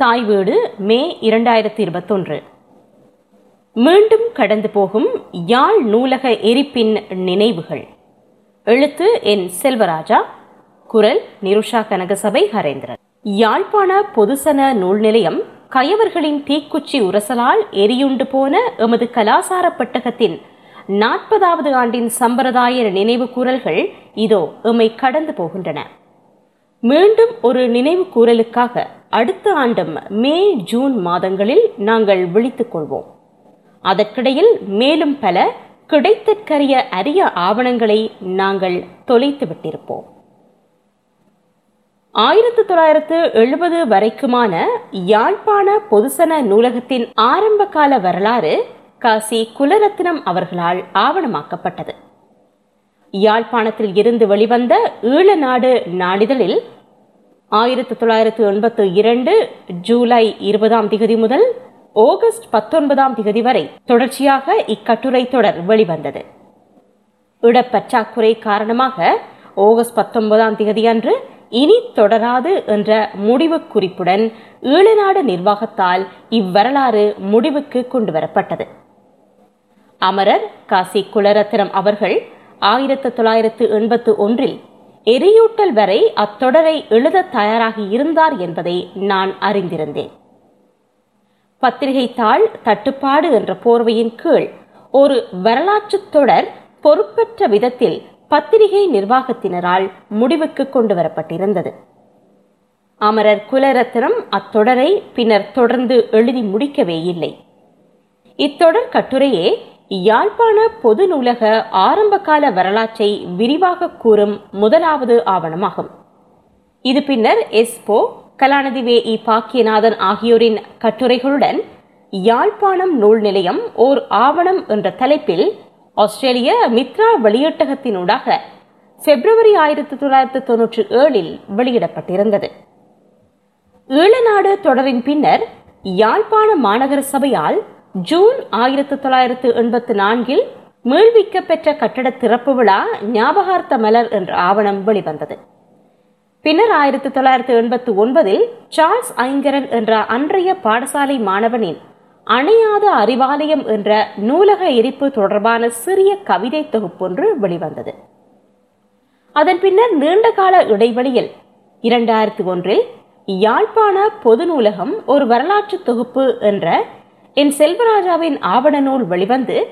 தாய் வீடு மே இரண்டாயிரத்தி இருபத்தொன்று மீண்டும் கடந்து போகும் யாழ் நூலக எரிப்பின் நினைவுகள். எழுத்து என் செல்வராஜா குரல் நிருஷா கனகசபை ஹரேந்திரன். யாழ்ப்பாண பொதுசன நூல் நிலையம் கயவர்களின் தீக்குச்சி உரசலால் எரியுண்டு போன எமது கலாசார பெட்டகத்தின் நாற்பதாவது ஆண்டின் சம்பிரதாய நினைவு கூறல்கள் இதோ எம்மை கடந்து போகின்றன. மீண்டும் ஒரு நினைவு கூறலுக்காக அடுத்த ஆண்டும் மே ஜூன் மாதங்களில் நாங்கள் விழித்துக் கொள்வோம். அதற்கிடையில் மேலும் பல கிடைத்தற்கரிய அரிய ஆவணங்களை நாங்கள் தொலைத்து விட்டிருப்போம். ஆயிரத்து தொள்ளாயிரத்து எழுபது வரைக்குமான யாழ்ப்பாண பொதுசன நூலகத்தின் ஆரம்ப கால வரலாறு காசி குலரத்னம் அவர்களால் ஆவணமாக்கப்பட்டது. யாழ்ப்பாணத்தில் இருந்து வெளிவந்த ஈழநாடு நாளிதழில் ஆயிரத்தி தொள்ளாயிரத்து எண்பத்து இரண்டு ஜூலை இருபதாம் திகதி முதல் ஆகஸ்ட் பத்தொன்பதாம் திகதி வரை தொடர்ச்சியாக இக்கட்டுரை தொடர் வெளிவந்தது. இடப்பற்றாக்குறை காரணமாக ஆகஸ்ட் பத்தொன்பதாம் திகதி அன்று இனி தொடராது என்ற முடிவு குறிப்புடன் ஈழநாடு நிர்வாகத்தால் இவ்வரலாறு முடிவுக்கு கொண்டு வரப்பட்டது அமரர் காசி குலரத்னம் அவர்கள் ஆயிரத்தி தொள்ளாயிரத்து எண்பத்து ஒன்றில் எரியூட்டல் வரை அத்தொடரை எழுத தயாராகி இருந்தார் என்பதை நான் அறிந்திருந்தேன். பத்திரிகை தாள் தட்டுப்பாடு என்ற போர்வையின் கீழ் ஒரு வரலாற்று தொடர் பொறுப்பற்ற விதத்தில் பத்திரிகை நிர்வாகத்தினரால் முடிவுக்கு கொண்டு வரப்பட்டிருந்தது. அமரர் குலரத்னம் அத்தொடரை பின்னர் தொடர்ந்து எழுதி முடிக்கவே இல்லை. இத்தொடர் கட்டுரையே யாழ்ப்பாண பொது நூலக ஆரம்பகால வரலாற்றை விரிவாக கூறும் முதலாவது ஆவணமாகும். இது பின்னர் எஸ்போ கலாநிதி வே இ பாக்கியநாதன் ஆகியோரின் கட்டுரைகளுடன் யாழ்ப்பாணம் நூல் நிலையம் ஓர் ஆவணம் என்ற தலைப்பில் ஆஸ்திரேலிய மித்ரா வெளியீட்டகத்தினூடாக பிப்ரவரி ஆயிரத்தி தொள்ளாயிரத்தி தொன்னூற்றி ஏழில் வெளியிடப்பட்டிருந்தது. ஈழநாடு தொடரின் பின்னர் யாழ்ப்பாண மாநகர சபையால் ஜூன் ஆயிரத்தி தொள்ளாயிரத்து எண்பத்தி நான்கில் மீள்விக்க பெற்ற கட்டட திறப்பு விழா ஞாபகார்த்த மலர் என்ற ஆவணம் வெளிவந்தது. பின்னர் ஆயிரத்தி தொள்ளாயிரத்து எண்பத்தி ஒன்பதில் சார்ல்ஸ் ஐங்கரன் என்ற அன்றைய பாடசாலை மாணவனின் அணையாத அறிவாலயம் என்ற நூலக எரிப்பு தொடர்பான சிறிய கவிதை தொகுப்பொன்று வெளிவந்தது. அதன் பின்னர் நீண்டகால இடைவெளியில் இரண்டாயிரத்தி ஒன்றில் யாழ்ப்பாண பொது நூலகம் ஒரு வரலாற்று தொகுப்பு என்ற என் செல்வராஜாவின் ஆவண நூல் வெளிவந்து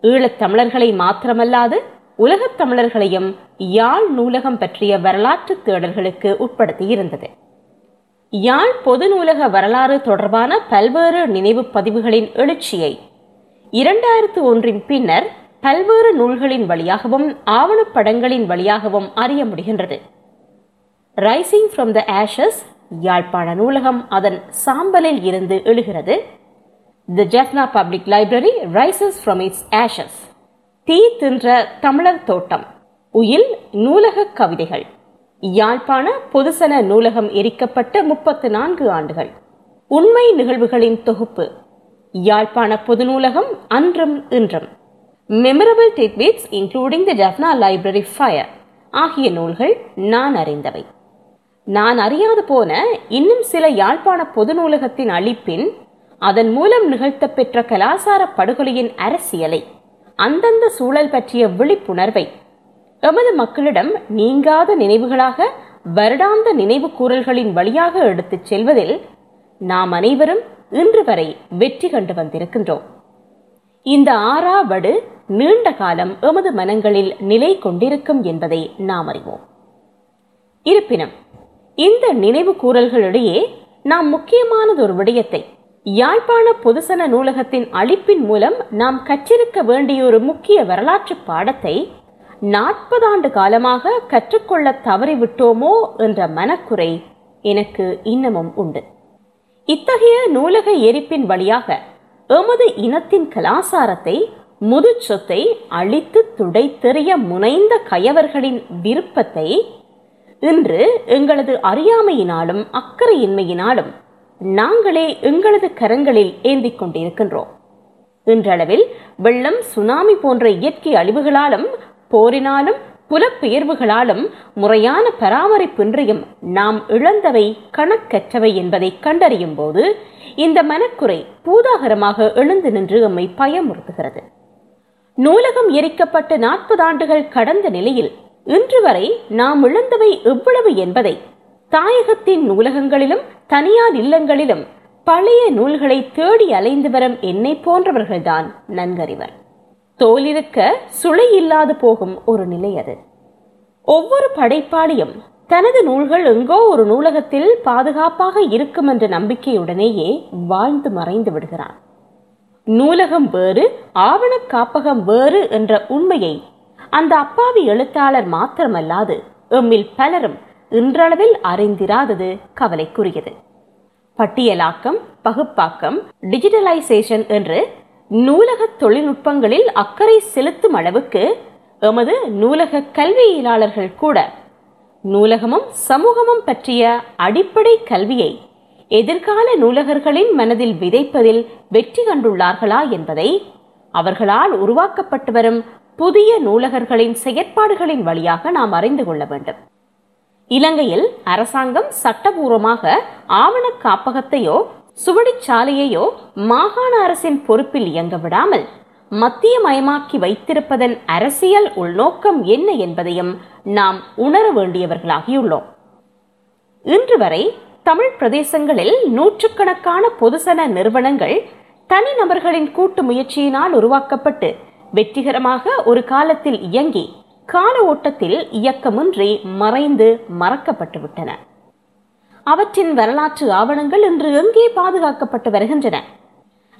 ஈழத் தமிழர்களை மாத்திரமல்லாது உலகத் தமிழர்களையும் யாழ் நூலகம் பற்றிய வரலாற்று தேடல்களுக்கு உட்படுத்தியிருந்தது. யாழ் பொது நூலக வரலாறு தொடர்பான பல்வேறு நினைவு பதிவுகளின் எழுச்சியை இரண்டாயிரத்து ஒன்றின் பின்னர் பல்வேறு நூல்களின் வழியாகவும் ஆவணப்படங்களின் வழியாகவும் அறிய முடிகின்றது. ரைசிங் ஃப்ரம் த ஆஷஸ் யாழ்ப்பாண நூலகம் அதன் சாம்பலில் இருந்து எழுகிறது. The Jaffna public library rises from its ashes தீ தின்ற தமிழர் தோட்டம். உயில் நூலக கவிதைகள். யாழ்ப்பாண பொதுசன நூலகம் எரிக்கப்பட்ட முப்பத்து நான்கு ஆண்டுகள். உண்மை நிகழ்வுகளின் தொகுப்பு. யாழ்ப்பாண பொது நூலகம் அன்றும் இன்றும். Memorable tidbits including the Jaffna library fire ஆகிய நூல்கள் நான் அறிந்தவை. நான் அறியாது போன இன்னும் சில யாழ்ப்பாண பொது நூலகத்தின் அழிப்பின் அதன் மூலம் நிகழ்த்தப்பெற்ற கலாசார படுகொலையின் அரசியலை அந்தந்த சூழல் பற்றிய விழிப்புணர்வை எமது மக்களிடம் நீங்காத நினைவுகளாக வருடாந்த நினைவு கூறல்களின் வழியாக எடுத்துச் செல்வதில் நாம் அனைவரும் இன்று வரை வெற்றி கண்டு வந்திருக்கின்றோம். இந்த ஆறாவடு நீண்ட காலம் எமது மனங்களில் நிலை கொண்டிருக்கும் என்பதை நாம் அறிவோம். இருப்பினும் இந்த நினைவு கூறல்களிடையே நாம் முக்கியமானது ஒரு விடயத்தை யாழ்ப்பாண பொதுசன நூலகத்தின் அழிப்பின் மூலம் நாம் கற்றிருக்க வேண்டிய ஒரு முக்கிய வரலாற்று பாடத்தை நாற்பது ஆண்டு காலமாக கற்றுக்கொள்ள தவறிவிட்டோமோ என்ற மனக்குறை எனக்கு இன்னமும் உண்டு. இத்தகைய நூலக எரிப்பின் வழியாக எமது இனத்தின் கலாசாரத்தை முது சொத்தை அழித்து துடைத்தெறிய முனைந்த கயவர்களின் விருப்பத்தை இன்று எங்களது அறியாமையினாலும் அக்கறையின்மையினாலும் நாங்களே எங்களது கரங்களில் ஏந்திக் கொண்டிருக்கின்றோம் இன்றளவில் வெள்ளம் சுனாமி போன்ற இயற்கை அழிவுகளாலும் போரினாலும் புலப்பெயர்வுகளாலும் முறையான பராமரிப்பின்றியும் நாம் இழந்தவை கணக்கற்றவை என்பதை கண்டறியும் போது இந்த மனக்குறை பூதாகரமாக எழுந்து நின்று எம்மை பயமுறுத்துகிறது. நூலகம் எரிக்கப்பட்டு நாற்பது ஆண்டுகள் கடந்த நிலையில் இன்று வரை நாம் இழந்தவை எவ்வளவு என்பதை தாயகத்தின் நூலகங்களிலும் தனியார் இல்லங்களிலும் பழைய நூல்களை தேடி அலைந்து வரும் என்னை போன்றவர்கள்தான் நன்கறிவர். தோலிருக்க சுளை இல்லாது போகும் ஒரு நிலை அது. ஒவ்வொரு படைப்பாளியும் தனது நூல்கள் எங்கோ ஒரு நூலகத்தில் பாதுகாப்பாக இருக்கும் என்ற நம்பிக்கையுடனேயே வாழ்ந்து மறைந்து விடுகிறான். நூலகம் வேறு ஆவணக் காப்பகம் வேறு என்ற உண்மையை அந்த அப்பாவி எழுத்தாளர் மாத்திரமல்லாது எம்மில் பலரும் இன்றளவில் அறிந்திராதது கவலைக்குரியது. பட்டியலாக்கம் பகுப்பாக்கம் டிஜிட்டலைசேஷன் என்று நூலக தொழில்நுட்பங்களில் அக்கறை செலுத்தும் அளவுக்கு எமது நூலக கல்வியியலாளர்கள் கூட நூலகமும் சமூகமும் பற்றிய அடிப்படை கல்வியை எதிர்கால நூலகர்களின் மனதில் விதைப்பதில் வெற்றி கண்டுள்ளார்களா என்பதை அவர்களால் உருவாக்கப்பட்டு வரும் புதிய நூலகர்களின் செயற்பாடுகளின் வழியாக நாம் அறிந்து கொள்ள வேண்டும். இலங்கையில் அரசாங்கம் சட்டபூர்வமாக ஆவண காப்பகத்தையோ சுவடிச்சாலையையோ மாகாண அரசின் பொறுப்பில் இயங்க விடாமல் மத்திய மயமாக்கி வைத்திருப்பதன் அரசியல் உள்நோக்கம் என்ன என்பதையும் நாம் உணர வேண்டியவர்களாகியுள்ளோம். இன்று வரை தமிழ் பிரதேசங்களில் நூற்றுக்கணக்கான பொதுசன நிறுவனங்கள் தனிநபர்களின் கூட்டு முயற்சியினால் உருவாக்கப்பட்டு வெற்றிகரமாக ஒரு காலத்தில் இயங்கி கால ஓட்டத்தில் இயக்கமின்றி மறைந்து மறக்கப்பட்டுவிட்டன. அவற்றின் வரலாற்று ஆவணங்கள் இன்று எங்கே பாதுகாக்கப்பட்டு வருகின்றன?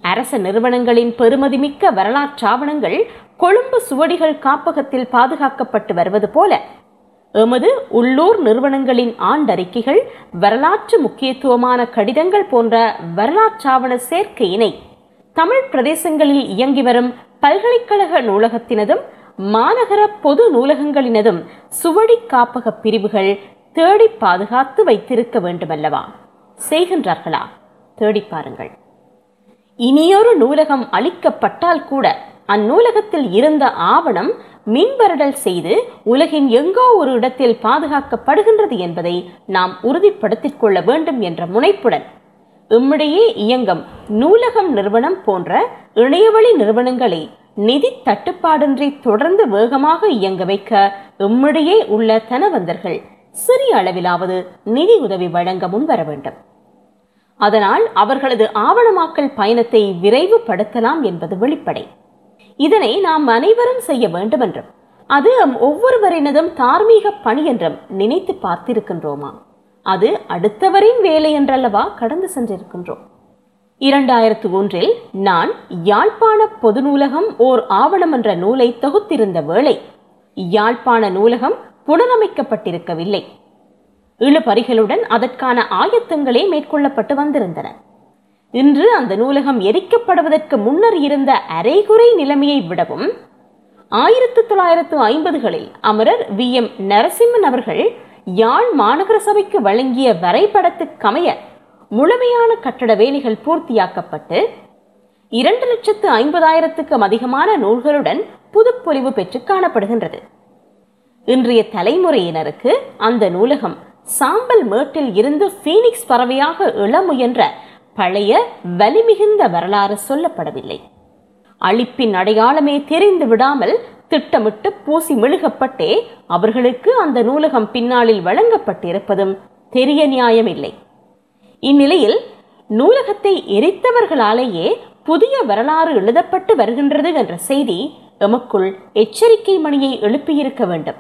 அரச நிறுவனங்களின் பெருமதிமிக்க வரலாற்று ஆவணங்கள் கொழும்பு சுவடிகள் காப்பகத்தில் பாதுகாக்கப்பட்டு வருவது போல எமது உள்ளூர் நிறுவனங்களின் ஆண்டறிக்கைகள் வரலாற்று முக்கியத்துவமான கடிதங்கள் போன்ற வரலாற்றாவண சேர்க்கையினை தமிழ் பிரதேசங்களில் இயங்கி வரும் பல்கலைக்கழக நூலகத்தினதும் மாநகர பொது நூலகங்களினதும் சுவடி காப்பக பிரிவுகள் தேடி பாதுகாத்து வைத்திருக்க வேண்டுமல்லவா? செய்கின்றார்களா? தேடி பாருங்கள். இனியொரு நூலகம் அளிக்கப்பட்டால் கூட அந்நூலகத்தில் இருந்த ஆவணம் மின்வரடல் செய்து உலகின் எங்கோ ஒரு இடத்தில் பாதுகாக்கப்படுகின்றது என்பதை நாம் உறுதிப்படுத்திக் கொள்ள வேண்டும் என்ற முனைப்புடன் இம்மிடையே இயங்கும் நூலகம் நிறுவனம் போன்ற இணையவழி நிறுவனங்களை நிதி தட்டுப்பாடின்றி தொடர்ந்து வேகமாக இயங்க வைக்க எம்மிடையே உள்ள தனவந்தர்கள் சிறிய அளவிலாவது நிதி உதவி வழங்க முன்வர வேண்டும். அதனால் அவர்களது ஆவணமாக்கல் பயணத்தை விரைவுபடுத்தலாம் என்பது வெளிப்படை. இதனை நாம் அனைவரும் செய்ய வேண்டும் என்றும் அது ஒவ்வொருவரினதும் தார்மீக பணி என்றும் நினைத்து பார்த்திருக்கின்றோமா? அது அடுத்தவரின் வேலை என்றல்லவா கடந்து சென்றிருக்கின்றோம். இரண்டாயிரத்து ஒன்றில் நான் யாழ்ப்பாண பொது நூலகம் ஓர் ஆவணம் என்ற நூலை தொகுத்திருந்த வேளை யாழ்ப்பாண நூலகம் புனரமைக்கப்பட்டிருக்கவில்லை. இழுபறிகளுடன் அதற்கான ஆயத்தங்களே மேற்கொள்ளப்பட்டு வந்திருந்தன. இன்று அந்த நூலகம் எரிக்கப்படுவதற்கு முன்னர் இருந்த அரைகுறை நிலைமையை விடவும் ஆயிரத்து தொள்ளாயிரத்து ஐம்பதுகளில் அமரர் வி. எம். நரசிம்மன் அவர்கள் யாழ் மாநகர சபைக்கு வழங்கிய வரைபடத்துக்கமைய முழுமையான கட்டட வேலைகள் பூர்த்தியாக்கப்பட்டு இரண்டு லட்சத்து ஐம்பதாயிரத்துக்கும் அதிகமான நூல்களுடன் புதுப்பொலிவு பெற்று காணப்படுகின்றது. இன்றைய தலைமுறையினருக்கு அந்த நூலகம் சாம்பல் மேட்டில் இருந்து ஃபீனிக்ஸ் பறவையாக இள முயன்ற பழைய வலிமிகுந்த வரலாறு சொல்லப்படவில்லை. அழிப்பின் அடையாளமே தெரிந்து விடாமல் திட்டமிட்டு பூசி மெழுகப்பட்டே அவர்களுக்கு அந்த நூலகம் பின்னாளில் வழங்கப்பட்டிருப்பதும் தெரிய நியாயமில்லை. இந்நிலையில் நூலகத்தை எரித்தவர்களாலேயே புதிய வரலாறு எழுதப்பட்டு வருகின்றது என்ற செய்தி எமக்குள் எச்சரிக்கை மணியை எழுப்பியிருக்க வேண்டும்.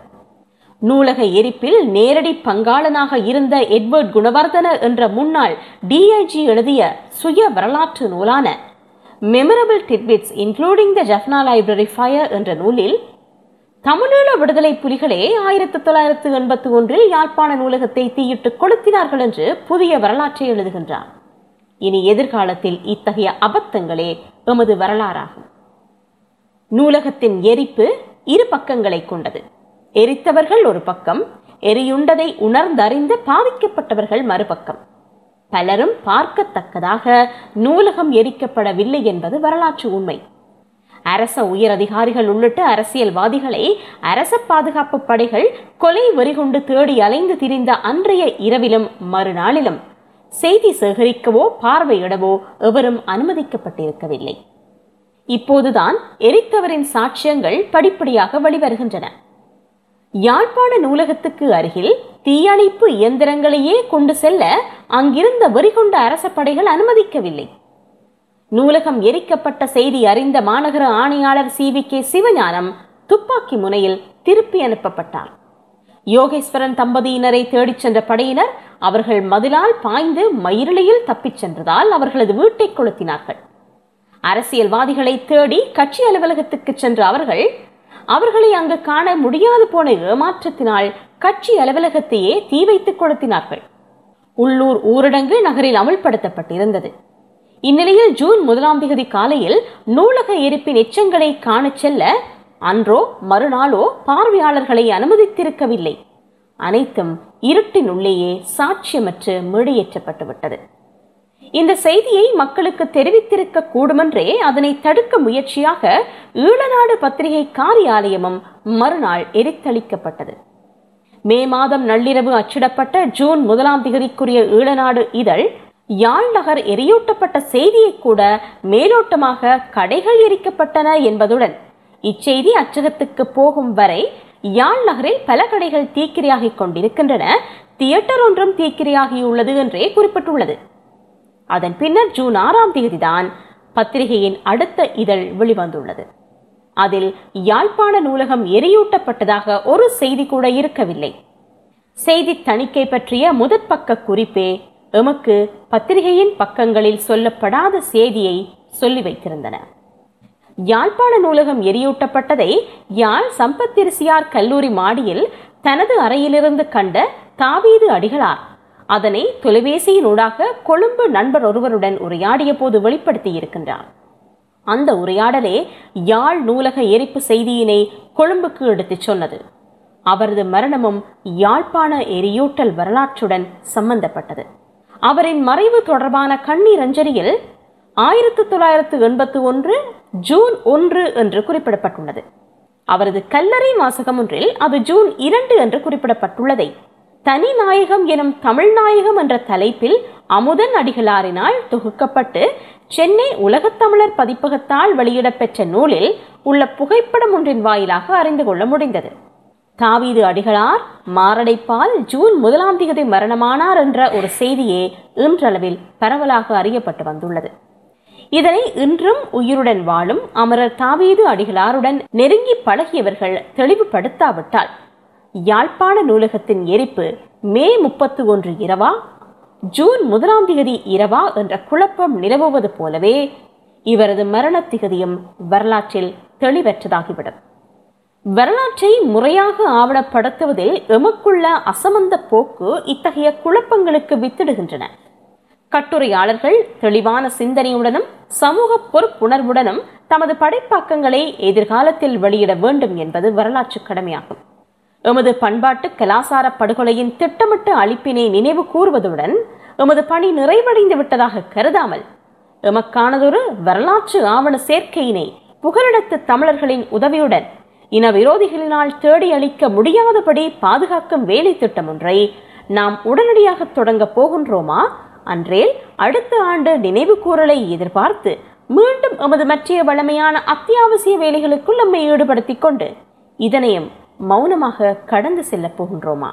நூலக எரிப்பில் நேரடி பங்காளனாக இருந்த எட்வர்ட் குணவர்தன என்ற முன்னாள் டிஐஜி எழுதிய சுய வரலாற்று நூலான memorable tidbits including the Jaffna library fire என்ற நூலில் தமிழீழ விடுதலை புலிகளே ஆயிரத்தி தொள்ளாயிரத்து எண்பத்தி ஒன்றில் யாழ்ப்பாண நூலகத்தை தீயிட்டு கொளுத்தினார்கள் என்று புதிய வரலாற்றை எழுதுகின்றார். இனி எதிர்காலத்தில் இத்தகைய அபத்தங்களே எமது வரலாறாகும். நூலகத்தின் எரிப்பு இரு பக்கங்களை கொண்டது. எரித்தவர்கள் ஒரு பக்கம் எரியுண்டதை உணர்ந்தறிந்து பாதிக்கப்பட்டவர்கள் மறுபக்கம். பலரும் பார்க்கத்தக்கதாக நூலகம் எரிக்கப்படவில்லை என்பது வரலாற்று உண்மை. அரச உயர் அதிகாரிகள் உள்ளிட்ட அரசியல்வாதிகளை அரச பாதுகாப்பு படைகள் கொலை வெறிகொண்டு தேடி அலைந்து திரிந்த அன்றைய இரவிலும் மறுநாளிலும். செய்தி சேகரிக்கவோ பார்வையிடவோ எவரும் அனுமதிக்கப்பட்டிருக்கவில்லை. இப்போதுதான் எரித்தவரின் சாட்சியங்கள் படிப்படியாக வெளிவருகின்றன. யாழ்ப்பாண நூலகத்துக்கு அருகில் தீயணைப்பு இயந்திரங்களையே கொண்டு செல்ல அங்கிருந்த வெறிகொண்ட அரச படைகள் அனுமதிக்கவில்லை. நூலகம் எரிக்கப்பட்ட செய்தி அறிந்த மாநகர ஆணையாளர் சி வி கே சிவஞானம் துப்பாக்கி முனையில் திருப்பி அனுப்பப்பட்டார். யோகேஸ்வரன் தம்பதியினரை தேடிச் சென்ற படையினர் அவர்கள் மதிலால் பாய்ந்து மயிரிழையில் தப்பிச் சென்றதால் அவர்களது வீட்டை கொளுத்தினார்கள். அரசியல்வாதிகளை தேடி கட்சி அலுவலகத்துக்கு சென்ற அவர்கள் அவர்களை அங்கு காண முடியாது போன ஏமாற்றத்தினால் கட்சி அலுவலகத்தையே தீ வைத்துக் கொளுத்தினார்கள். உள்ளூர் ஊரடங்கு நகரில் அமல்படுத்தப்பட்டிருந்தது. இந்நிலையில் ஜூன் முதலாம் தேதி காலையில் நூலக எரிப்பின் எச்சங்களை காணச் செல்ல அன்றோ மறுநாளோ பார்வையாளர்களை அனுமதித்திருக்கவில்லை. அனைத்தும் இருட்டின் உள்ளேயே சாட்சியமற்று மேடையேற்றப்பட்டுவிட்டது. இந்த செய்தியை மக்களுக்கு தெரிவித்திருக்க கூடுமென்றே அதனை தடுக்க முயற்சியாக ஈழநாடு பத்திரிகை காரியாலயமும் மறுநாள் எரித்தளிக்கப்பட்டது. மே மாதம் நள்ளிரவு அச்சிடப்பட்ட ஜூன் முதலாம் திகதிக்குரிய ஈழநாடு இதழ் யாழ் நகர் எரியூட்டப்பட்ட செய்தியை கூட மேலோட்டமாக கடைகள் எரிக்கப்பட்டன என்பதுடன் இச்செய்தி அச்சகத்துக்கு போகும் வரை யாழ் நகரில் பல கடைகள் தீக்கிரையாகிக் கொண்டிருக்கின்றன. தியேட்டர் ஒன்றும் தீக்கிரையாகியுள்ளது என்றே குறிப்பிட்டுள்ளது. அதன் பின்னர் ஜூன் ஆறாம் தேதிதான் பத்திரிகையின் அடுத்த இதழ் வெளிவந்துள்ளது. அதில் யாழ்ப்பாண நூலகம் எரியூட்டப்பட்டதாக ஒரு செய்தி கூட இருக்கவில்லை. செய்தி தணிக்கை பற்றிய முதற்பக்க குறிப்பே எமக்கு பத்திரிகையின் பக்கங்களில் சொல்லப்படாத செய்தியை சொல்லி வைத்திருந்தன. யாழ்ப்பாண நூலகம் எரியூட்டப்பட்டதை யாழ் சம்பத்திரிசியார் கல்லூரி மாடியில் தனது அறையிலிருந்து கண்ட தாவீது அடிகளார் அதனை தொலைபேசியினூடாக கொழும்பு நண்பர் ஒருவருடன் உரையாடிய போது வெளிப்படுத்தி இருக்கின்றார் அந்த உரையாடலே யாழ் நூலக எரிப்பு செய்தியினை கொழும்புக்கு எடுத்துச் சொன்னது. அவரது மரணமும் யாழ்ப்பாண எரியூட்டல் வரலாற்றுடன் சம்பந்தப்பட்டது. அவரின் மறைவு தொடர்பான கண்ணீர் அஞ்சலியில் ஆயிரத்தி தொள்ளாயிரத்து எண்பத்தி ஒன்று ஜூன் ஒன்று என்று குறிப்பிடப்பட்டுள்ளது. அவரது கல்லறை வாசகம் ஒன்றில் அது ஜூன் இரண்டு என்று குறிப்பிடப்பட்டுள்ளதை தனி நாயகம் எனும் தமிழ் நாயகம் என்ற தலைப்பில் அமுதன் அடிகளாரினால் தொகுக்கப்பட்டு சென்னை உலகத்தமிழர் பதிப்பகத்தால் வெளியிடப்பெற்ற நூலில் உள்ள புகைப்படம் ஒன்றின் வாயிலாக அறிந்து கொள்ள முடிந்தது. தாவீது அடிகளார் மாரடைப்பால் ஜூன் முதலாம் தேதி மரணமானார் என்ற ஒரு செய்தியே இன்றளவில் பரவலாக அறியப்பட்டு வந்துள்ளது. இதனை இன்றும் உயிருடன் வாழும் அமரர் தாவீது அடிகளாருடன் நெருங்கி பழகியவர்கள் தெளிவுபடுத்தாவிட்டால் யாழ்ப்பாண நூலகத்தின் எரிப்பு மே முப்பத்து ஒன்று இரவா ஜூன் முதலாம் திகதி இரவா என்ற குழப்பம் நிலவுவது போலவே இவரது மரண திகதியும் வரலாற்றில் தெளிவற்றதாகிவிடும். வரலாற்றை முறையாக ஆவணப்படுத்துவதில் எமக்குள்ள அசமந்த போக்கு இத்தகைய குழப்பங்களுக்கு வித்திடுகின்றன. கட்டுரையாளர்கள் தெளிவான சிந்தனையுடனும் சமூக பொறுப்புணர்வுடனும் தமது படைப்பாக்கங்களை எதிர்காலத்தில் வெளியிட வேண்டும் என்பது வரலாற்று கடமையாகும். எமது பண்பாட்டு கலாசார படுகொலையின் திட்டமிட்ட அழிப்பினை நினைவு கூறுவதுடன் எமது பணி நிறைவடைந்து விட்டதாக கருதாமல் எமக்கானதொரு வரலாற்று ஆவண சேர்க்கையினை புகலிடத்து தமிழர்களின் உதவியுடன் இன விரோதிகளினால் தேடி அளிக்க முடியாதபடி பாதுகாக்கும் வேலை திட்டம் ஒன்றை நாம் உடனடியாக தொடங்க போகின்றோமா? அன்றேல் அடுத்த ஆண்டு நினைவு கூறலை எதிர்பார்த்து மீண்டும் எமது மற்றைய வளமையான அத்தியாவசிய வேலைகளுக்குள் நம்மை ஈடுபடுத்திக் கொண்டு இதனையும் மௌனமாக கடந்து செல்லப் போகின்றோமா?